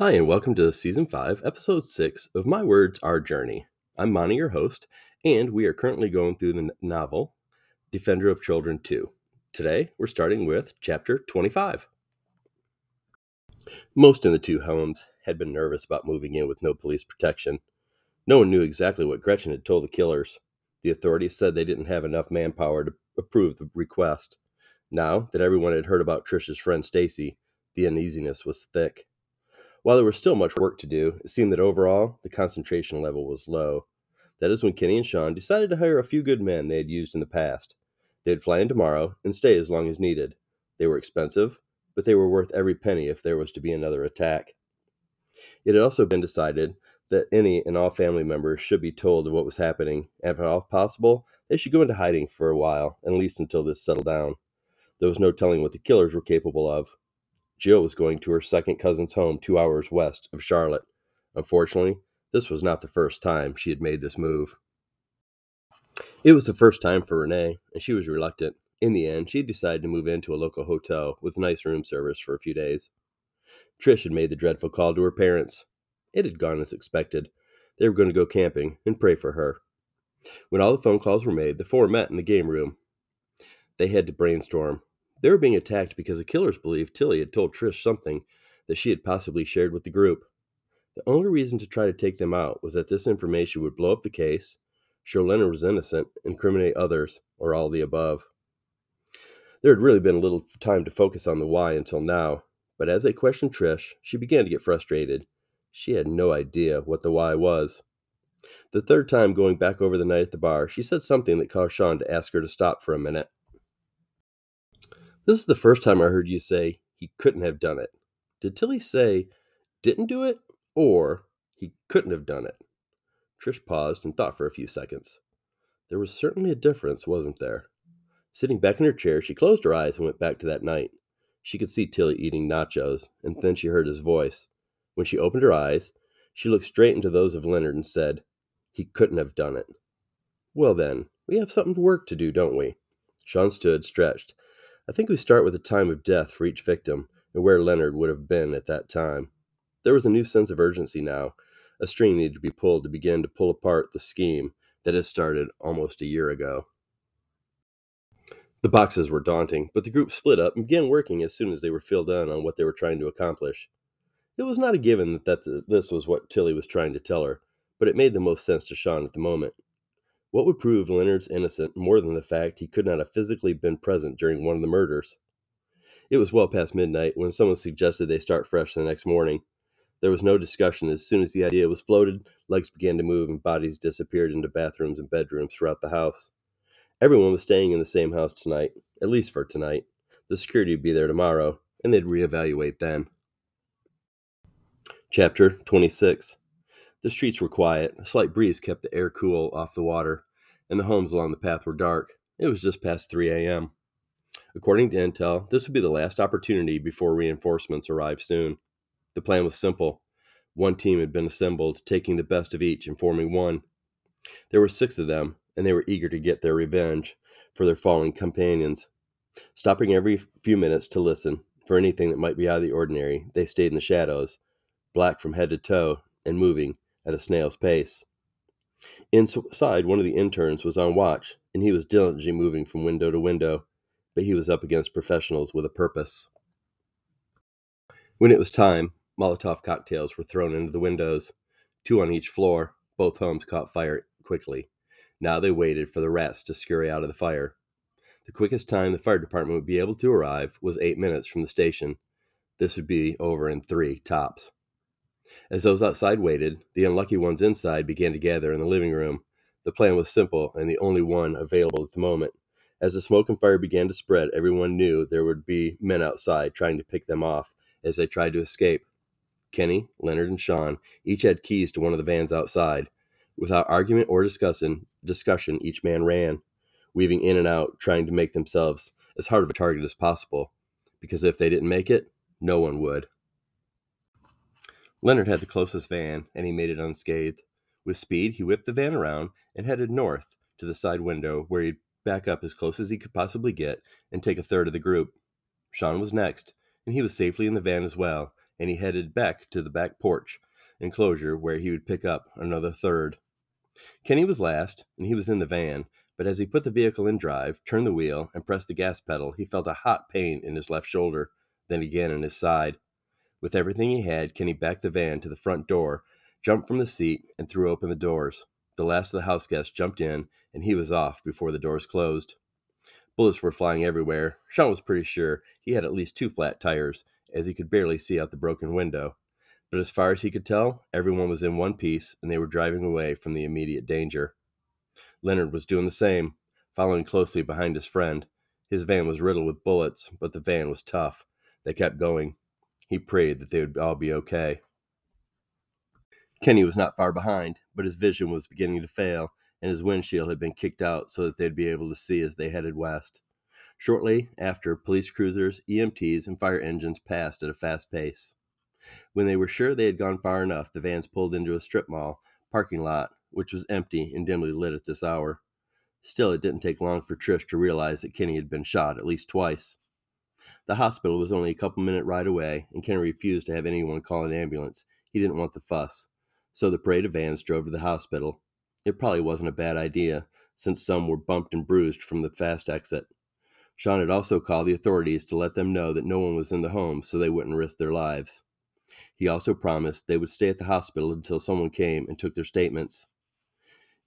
Hi, and welcome to Season 5, Episode 6 of My Words, Our Journey. I'm Monty, your host, and we are currently going through the novel Defender of Children 2. Today, we're starting with Chapter 25. Most in the two homes had been nervous about moving in with no police protection. No one knew exactly what Gretchen had told the killers. The authorities said they didn't have enough manpower to approve the request. Now that everyone had heard about Trish's friend Stacy, the uneasiness was thick. While there was still much work to do, it seemed that overall the concentration level was low. That is when Kenny and Sean decided to hire a few good men they had used in the past. They'd fly in tomorrow and stay as long as needed. They were expensive, but they were worth every penny if there was to be another attack. It had also been decided that any and all family members should be told of what was happening, and if at all possible, they should go into hiding for a while, at least until this settled down. There was no telling what the killers were capable of. Jill was going to her second cousin's home two hours west of Charlotte. Unfortunately, this was not the first time she had made this move. It was the first time for Renee, and she was reluctant. In the end, she decided to move into a local hotel with nice room service for a few days. Trish had made the dreadful call to her parents. It had gone as expected. They were going to go camping and pray for her. When all the phone calls were made, the four met in the game room. They had to brainstorm they were being attacked because the killers believed Tilly had told Trish something that she had possibly shared with the group. The only reason to try to take them out was that this information would blow up the case, show Leonard was innocent, incriminate others, or all the above. There had really been little time to focus on the why until now, but as they questioned Trish, she began to get frustrated. She had no idea what the why was. The third time going back over the night at the bar, she said something that caused Sean to ask her to stop for a minute. This is the first time I heard you say he couldn't have done it. Did Tilly say didn't do it or he couldn't have done it? Trish paused and thought for a few seconds. There was certainly a difference, wasn't there? Sitting back in her chair, she closed her eyes and went back to that night. She could see Tilly eating nachos, and then she heard his voice. When she opened her eyes, she looked straight into those of Leonard and said, He couldn't have done it. Well, then, we have something to work to do, don't we? Sean stood, stretched, I think we start with the time of death for each victim and where Leonard would have been at that time. There was a new sense of urgency now. A string needed to be pulled to begin to pull apart the scheme that had started almost a year ago. The boxes were daunting, but the group split up and began working as soon as they were filled in on what they were trying to accomplish. It was not a given that, this was what Tilly was trying to tell her, but it made the most sense to Sean at the moment. What would prove Leonard's innocent more than the fact he could not have physically been present during one of the murders? It was well past midnight when someone suggested they start fresh the next morning. There was no discussion. As soon as the idea was floated, legs began to move and bodies disappeared into bathrooms and bedrooms throughout the house. Everyone was staying in the same house tonight, at least for tonight. The security would be there tomorrow, and they'd reevaluate then. Chapter 26 the streets were quiet. A slight breeze kept the air cool off the water, and the homes along the path were dark. It was just past 3 a.m. According to intel, this would be the last opportunity before reinforcements arrived soon. The plan was simple. One team had been assembled, taking the best of each and forming one. There were six of them, and they were eager to get their revenge for their fallen companions. Stopping every few minutes to listen for anything that might be out of the ordinary, they stayed in the shadows, black from head to toe and moving at a snail's pace. Inside, one of the interns was on watch, and he was diligently moving from window to window, but he was up against professionals with a purpose. When it was time, Molotov cocktails were thrown into the windows, two on each floor. Both homes caught fire quickly. Now they waited for the rats to scurry out of the fire. The quickest time the fire department would be able to arrive was eight minutes from the station. This would be over in three tops. As those outside waited, the unlucky ones inside began to gather in the living room. The plan was simple and the only one available at the moment. As the smoke and fire began to spread, everyone knew there would be men outside trying to pick them off as they tried to escape. Kenny, Leonard, and Sean each had keys to one of the vans outside. Without argument or discussion, discussion, each man ran, weaving in and out, trying to make themselves as hard of a target as possible. Because if they didn't make it, no one would. Leonard had the closest van, and he made it unscathed. With speed, he whipped the van around and headed north to the side window, where he'd back up as close as he could possibly get and take a third of the group. Sean was next, and he was safely in the van as well, and he headed back to the back porch enclosure where he would pick up another third. Kenny was last, and he was in the van, but as he put the vehicle in drive, turned the wheel, and pressed the gas pedal, he felt a hot pain in his left shoulder, then again in his side. With everything he had, Kenny backed the van to the front door, jumped from the seat, and threw open the doors. The last of the house guests jumped in, and he was off before the doors closed. Bullets were flying everywhere. Sean was pretty sure he had at least two flat tires, as he could barely see out the broken window. But as far as he could tell, everyone was in one piece, and they were driving away from the immediate danger. Leonard was doing the same, following closely behind his friend. His van was riddled with bullets, but the van was tough. They kept going. He prayed that they would all be okay. Kenny was not far behind, but his vision was beginning to fail, and his windshield had been kicked out so that they'd be able to see as they headed west. Shortly after, police cruisers, EMTs, and fire engines passed at a fast pace. When they were sure they had gone far enough, the vans pulled into a strip mall parking lot, which was empty and dimly lit at this hour. Still, it didn't take long for Trish to realize that Kenny had been shot at least twice. The hospital was only a couple minute ride away, and Kenny refused to have anyone call an ambulance. He didn't want the fuss. So the parade of vans drove to the hospital. It probably wasn't a bad idea, since some were bumped and bruised from the fast exit. Sean had also called the authorities to let them know that no one was in the home so they wouldn't risk their lives. He also promised they would stay at the hospital until someone came and took their statements.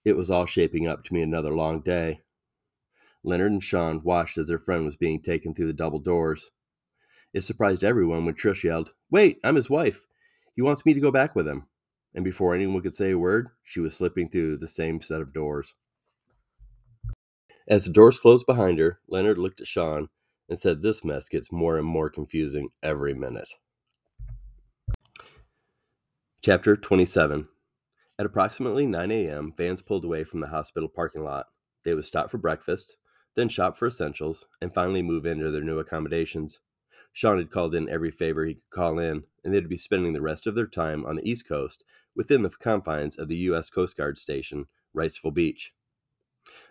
It was all shaping up to be another long day. Leonard and Sean watched as their friend was being taken through the double doors. It surprised everyone when Trish yelled, Wait, I'm his wife. He wants me to go back with him. And before anyone could say a word, she was slipping through the same set of doors. As the doors closed behind her, Leonard looked at Sean and said, This mess gets more and more confusing every minute. Chapter 27 At approximately 9 a.m., vans pulled away from the hospital parking lot. They would stop for breakfast, then shop for essentials, and finally move into their new accommodations. Sean had called in every favor he could call in, and they'd be spending the rest of their time on the East Coast within the confines of the U.S. Coast Guard Station, Wrightsville Beach.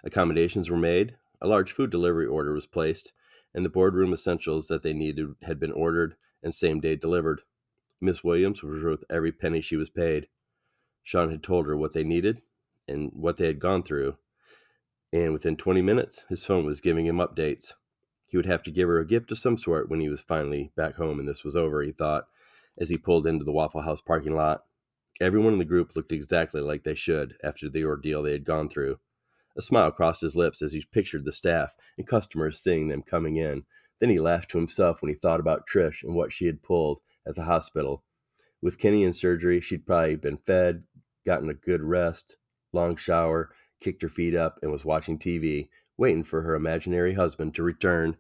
Accommodations were made, a large food delivery order was placed, and the boardroom essentials that they needed had been ordered and same day delivered. Miss Williams was worth every penny she was paid. Sean had told her what they needed and what they had gone through, and within 20 minutes, his phone was giving him updates. He would have to give her a gift of some sort when he was finally back home and this was over, he thought, as he pulled into the Waffle House parking lot. Everyone in the group looked exactly like they should after the ordeal they had gone through. A smile crossed his lips as he pictured the staff and customers seeing them coming in. Then he laughed to himself when he thought about Trish and what she had pulled at the hospital. With Kenny in surgery, she'd probably been fed, gotten a good rest, long shower, kicked her feet up, and was watching TV, waiting for her imaginary husband to return.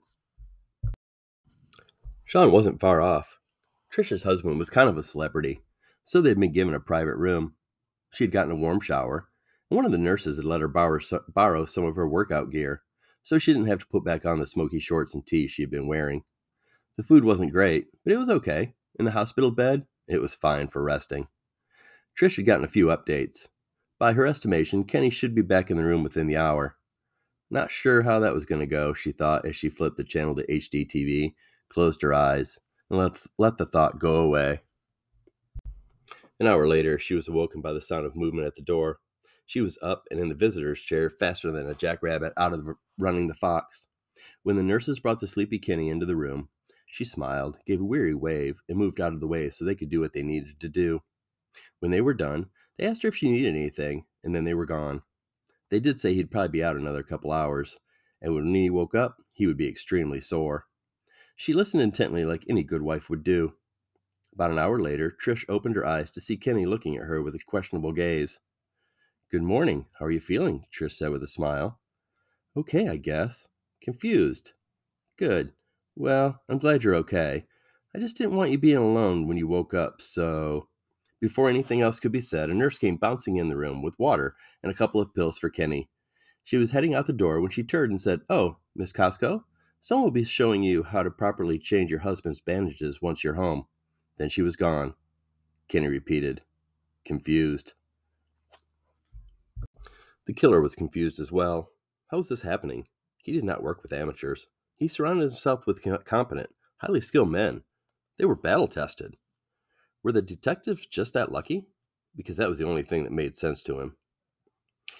Sean wasn't far off. Trisha's husband was kind of a celebrity, so they'd been given a private room. She had gotten a warm shower, and one of the nurses had let her borrow, borrow some of her workout gear, so she didn't have to put back on the smoky shorts and tee she had been wearing. The food wasn't great, but it was okay. In the hospital bed, it was fine for resting. Trish had gotten a few updates. By her estimation, Kenny should be back in the room within the hour. Not sure how that was going to go, she thought as she flipped the channel to HGTV, closed her eyes, and let, let the thought go away. An hour later, she was awoken by the sound of movement at the door. She was up and in the visitor's chair faster than a jackrabbit out of running the fox. When the nurses brought the sleepy Kenny into the room, she smiled, gave a weary wave, and moved out of the way so they could do what they needed to do. When they were done, they asked her if she needed anything, and then they were gone. They did say he'd probably be out another couple hours, and when he woke up, he would be extremely sore. She listened intently like any good wife would do. About an hour later, Trish opened her eyes to see Kenny looking at her with a questionable gaze. Good morning. How are you feeling? Trish said with a smile. Okay, I guess. Confused. Good. Well, I'm glad you're okay. I just didn't want you being alone when you woke up, so. Before anything else could be said, a nurse came bouncing in the room with water and a couple of pills for Kenny. She was heading out the door when she turned and said, Oh, Miss Costco, Someone will be showing you how to properly change your husband's bandages once you're home. Then she was gone. Kenny repeated, confused. The killer was confused as well. How was this happening? He did not work with amateurs. He surrounded himself with competent, highly skilled men. They were battle tested. Were the detectives just that lucky? Because that was the only thing that made sense to him.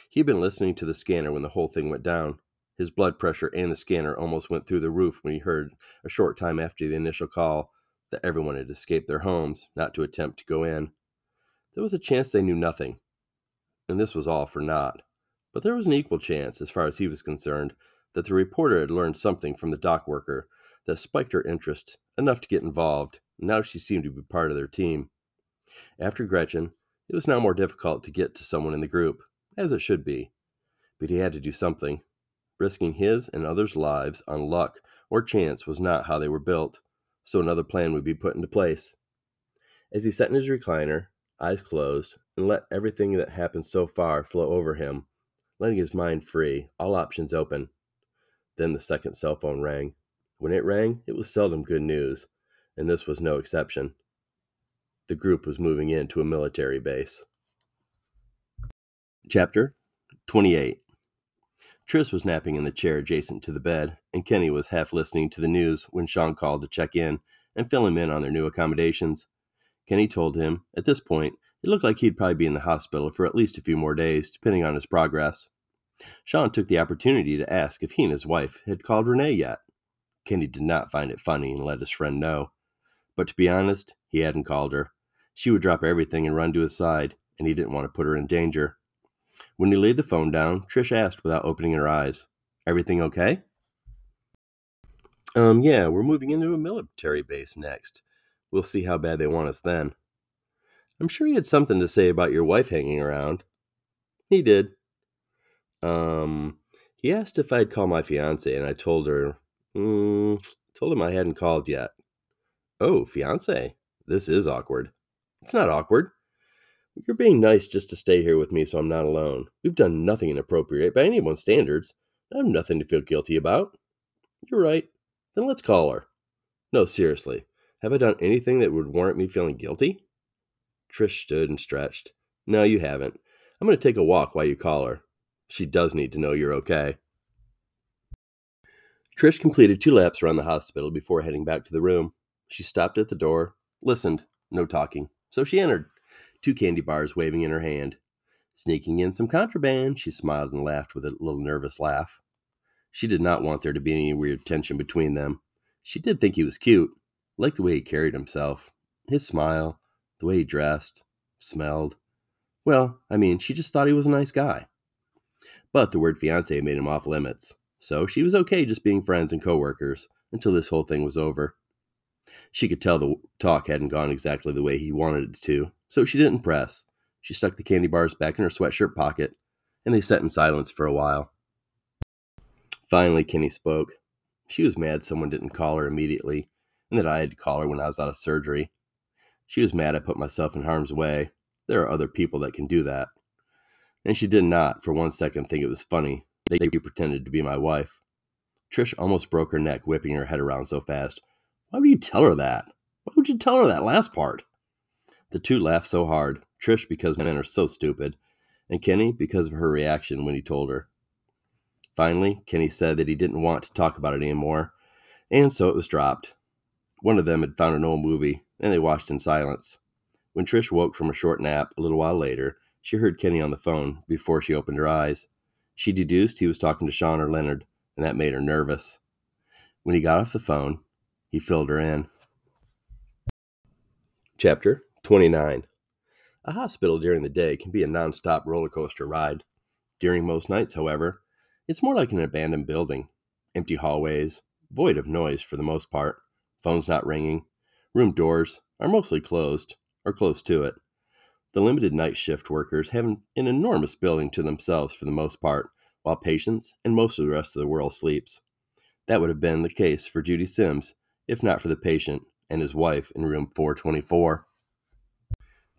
He had been listening to the scanner when the whole thing went down. His blood pressure and the scanner almost went through the roof when he heard, a short time after the initial call, that everyone had escaped their homes, not to attempt to go in. There was a chance they knew nothing, and this was all for naught. But there was an equal chance, as far as he was concerned, that the reporter had learned something from the dock worker that spiked her interest enough to get involved. Now she seemed to be part of their team. After Gretchen, it was now more difficult to get to someone in the group, as it should be. But he had to do something. Risking his and others' lives on luck or chance was not how they were built, so another plan would be put into place. As he sat in his recliner, eyes closed, and let everything that happened so far flow over him, letting his mind free, all options open. Then the second cell phone rang. When it rang, it was seldom good news, and this was no exception. The group was moving into a military base. Chapter 28 Trish was napping in the chair adjacent to the bed, and Kenny was half listening to the news when Sean called to check in and fill him in on their new accommodations. Kenny told him, at this point, it looked like he'd probably be in the hospital for at least a few more days, depending on his progress. Sean took the opportunity to ask if he and his wife had called Renee yet. Kenny did not find it funny and let his friend know. But to be honest, he hadn't called her. She would drop everything and run to his side, and he didn't want to put her in danger. When he laid the phone down, Trish asked without opening her eyes, Everything okay? Um, yeah, we're moving into a military base next. We'll see how bad they want us then. I'm sure he had something to say about your wife hanging around. He did. Um, he asked if I'd call my fiance, and I told her, mm, told him I hadn't called yet. Oh, fiance, this is awkward. It's not awkward. You're being nice just to stay here with me so I'm not alone. We've done nothing inappropriate by anyone's standards. I have nothing to feel guilty about. You're right. Then let's call her. No, seriously. Have I done anything that would warrant me feeling guilty? Trish stood and stretched. No, you haven't. I'm going to take a walk while you call her. She does need to know you're okay. Trish completed two laps around the hospital before heading back to the room. She stopped at the door, listened, no talking. So she entered, two candy bars waving in her hand. Sneaking in some contraband, she smiled and laughed with a little nervous laugh. She did not want there to be any weird tension between them. She did think he was cute, liked the way he carried himself, his smile, the way he dressed, smelled. Well, I mean, she just thought he was a nice guy. But the word fiance made him off limits, so she was okay just being friends and coworkers until this whole thing was over. She could tell the talk hadn't gone exactly the way he wanted it to, so she didn't press. She stuck the candy bars back in her sweatshirt pocket, and they sat in silence for a while. Finally, Kenny spoke. She was mad someone didn't call her immediately, and that I had to call her when I was out of surgery. She was mad I put myself in harm's way. There are other people that can do that. And she did not, for one second, think it was funny you pretended to be my wife. Trish almost broke her neck whipping her head around so fast. Why would you tell her that? Why would you tell her that last part? The two laughed so hard, Trish because men are so stupid, and Kenny because of her reaction when he told her. Finally, Kenny said that he didn't want to talk about it anymore, and so it was dropped. One of them had found an old movie, and they watched in silence. When Trish woke from a short nap a little while later, she heard Kenny on the phone before she opened her eyes. She deduced he was talking to Sean or Leonard, and that made her nervous. When he got off the phone, he filled her in. Chapter 29 A hospital during the day can be a non-stop roller coaster ride. During most nights, however, it's more like an abandoned building. Empty hallways, void of noise for the most part, phones not ringing, room doors, are mostly closed, or close to it. The limited night shift workers have an enormous building to themselves for the most part, while patients and most of the rest of the world sleeps. That would have been the case for Judy Sims, if not for the patient and his wife in room 424.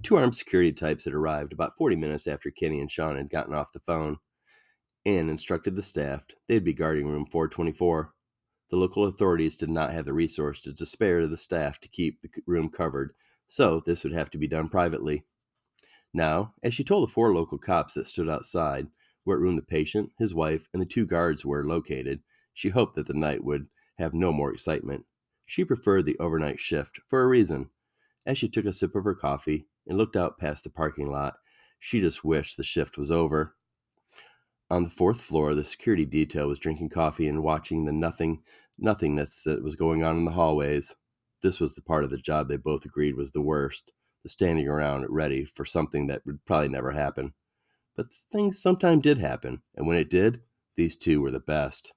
Two armed security types had arrived about 40 minutes after Kenny and Sean had gotten off the phone and instructed the staff they'd be guarding room 424. The local authorities did not have the resources to spare the staff to keep the room covered so this would have to be done privately. Now, as she told the four local cops that stood outside, what room the patient, his wife, and the two guards were located, she hoped that the night would have no more excitement. She preferred the overnight shift for a reason. As she took a sip of her coffee and looked out past the parking lot, she just wished the shift was over. On the fourth floor, the security detail was drinking coffee and watching the nothing nothingness that was going on in the hallways. This was the part of the job they both agreed was the worst standing around ready for something that would probably never happen. But things sometimes did happen, and when it did, these two were the best.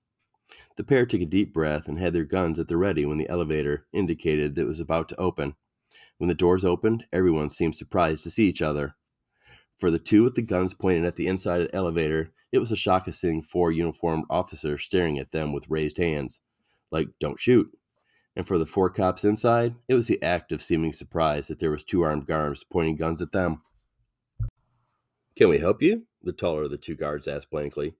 The pair took a deep breath and had their guns at the ready when the elevator indicated that it was about to open. When the doors opened, everyone seemed surprised to see each other. For the two with the guns pointed at the inside of the elevator, it was a shock of seeing four uniformed officers staring at them with raised hands, like, don't shoot and for the four cops inside, it was the act of seeming surprise that there was two armed guards pointing guns at them. Can we help you? The taller of the two guards asked blankly.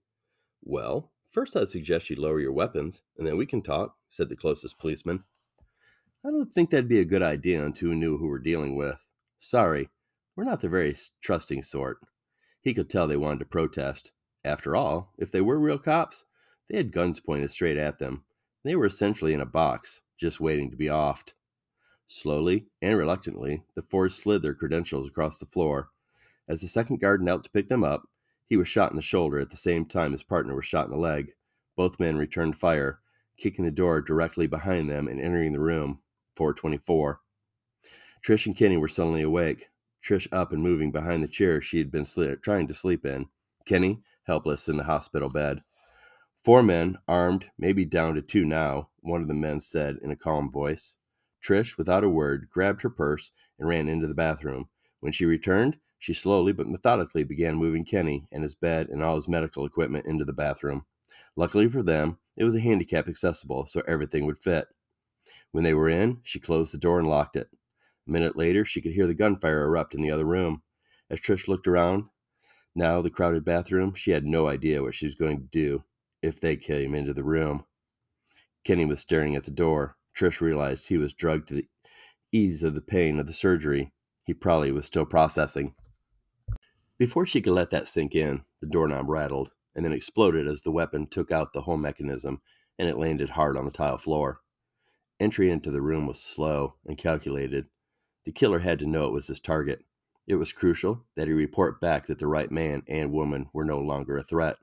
Well, first I'd suggest you lower your weapons, and then we can talk, said the closest policeman. I don't think that'd be a good idea until we knew who we're dealing with. Sorry, we're not the very trusting sort. He could tell they wanted to protest. After all, if they were real cops, they had guns pointed straight at them. They were essentially in a box, just waiting to be offed. Slowly and reluctantly, the four slid their credentials across the floor. As the second guard knelt to pick them up, he was shot in the shoulder at the same time his partner was shot in the leg. Both men returned fire, kicking the door directly behind them and entering the room. 424. Trish and Kenny were suddenly awake. Trish up and moving behind the chair she had been sli- trying to sleep in. Kenny, helpless in the hospital bed. Four men, armed, maybe down to two now, one of the men said in a calm voice. Trish, without a word, grabbed her purse and ran into the bathroom. When she returned, she slowly but methodically began moving Kenny and his bed and all his medical equipment into the bathroom. Luckily for them, it was a handicap accessible, so everything would fit. When they were in, she closed the door and locked it. A minute later, she could hear the gunfire erupt in the other room. As Trish looked around, now the crowded bathroom, she had no idea what she was going to do if they came into the room. Kenny was staring at the door. Trish realized he was drugged to the ease of the pain of the surgery. He probably was still processing. Before she could let that sink in, the doorknob rattled and then exploded as the weapon took out the whole mechanism and it landed hard on the tile floor. Entry into the room was slow and calculated. The killer had to know it was his target. It was crucial that he report back that the right man and woman were no longer a threat.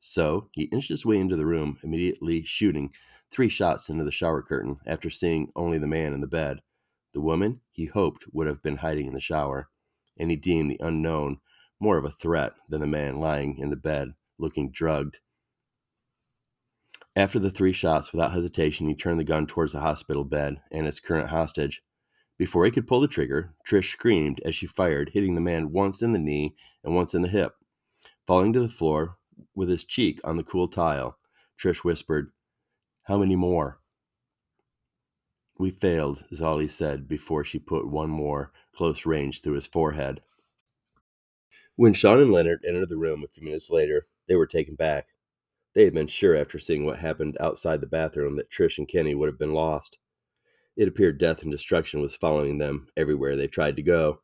So he inched his way into the room, immediately shooting three shots into the shower curtain after seeing only the man in the bed. The woman, he hoped, would have been hiding in the shower, and he deemed the unknown more of a threat than the man lying in the bed, looking drugged. After the three shots, without hesitation, he turned the gun towards the hospital bed and its current hostage. Before he could pull the trigger, Trish screamed as she fired, hitting the man once in the knee and once in the hip. Falling to the floor, with his cheek on the cool tile. Trish whispered, How many more? We failed, he said before she put one more close range through his forehead. When Sean and Leonard entered the room a few minutes later, they were taken back. They had been sure after seeing what happened outside the bathroom that Trish and Kenny would have been lost. It appeared death and destruction was following them everywhere they tried to go.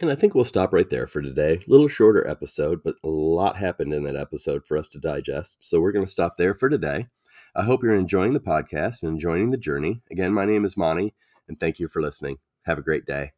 And I think we'll stop right there for today. A little shorter episode, but a lot happened in that episode for us to digest. So we're going to stop there for today. I hope you're enjoying the podcast and enjoying the journey. Again, my name is Monty, and thank you for listening. Have a great day.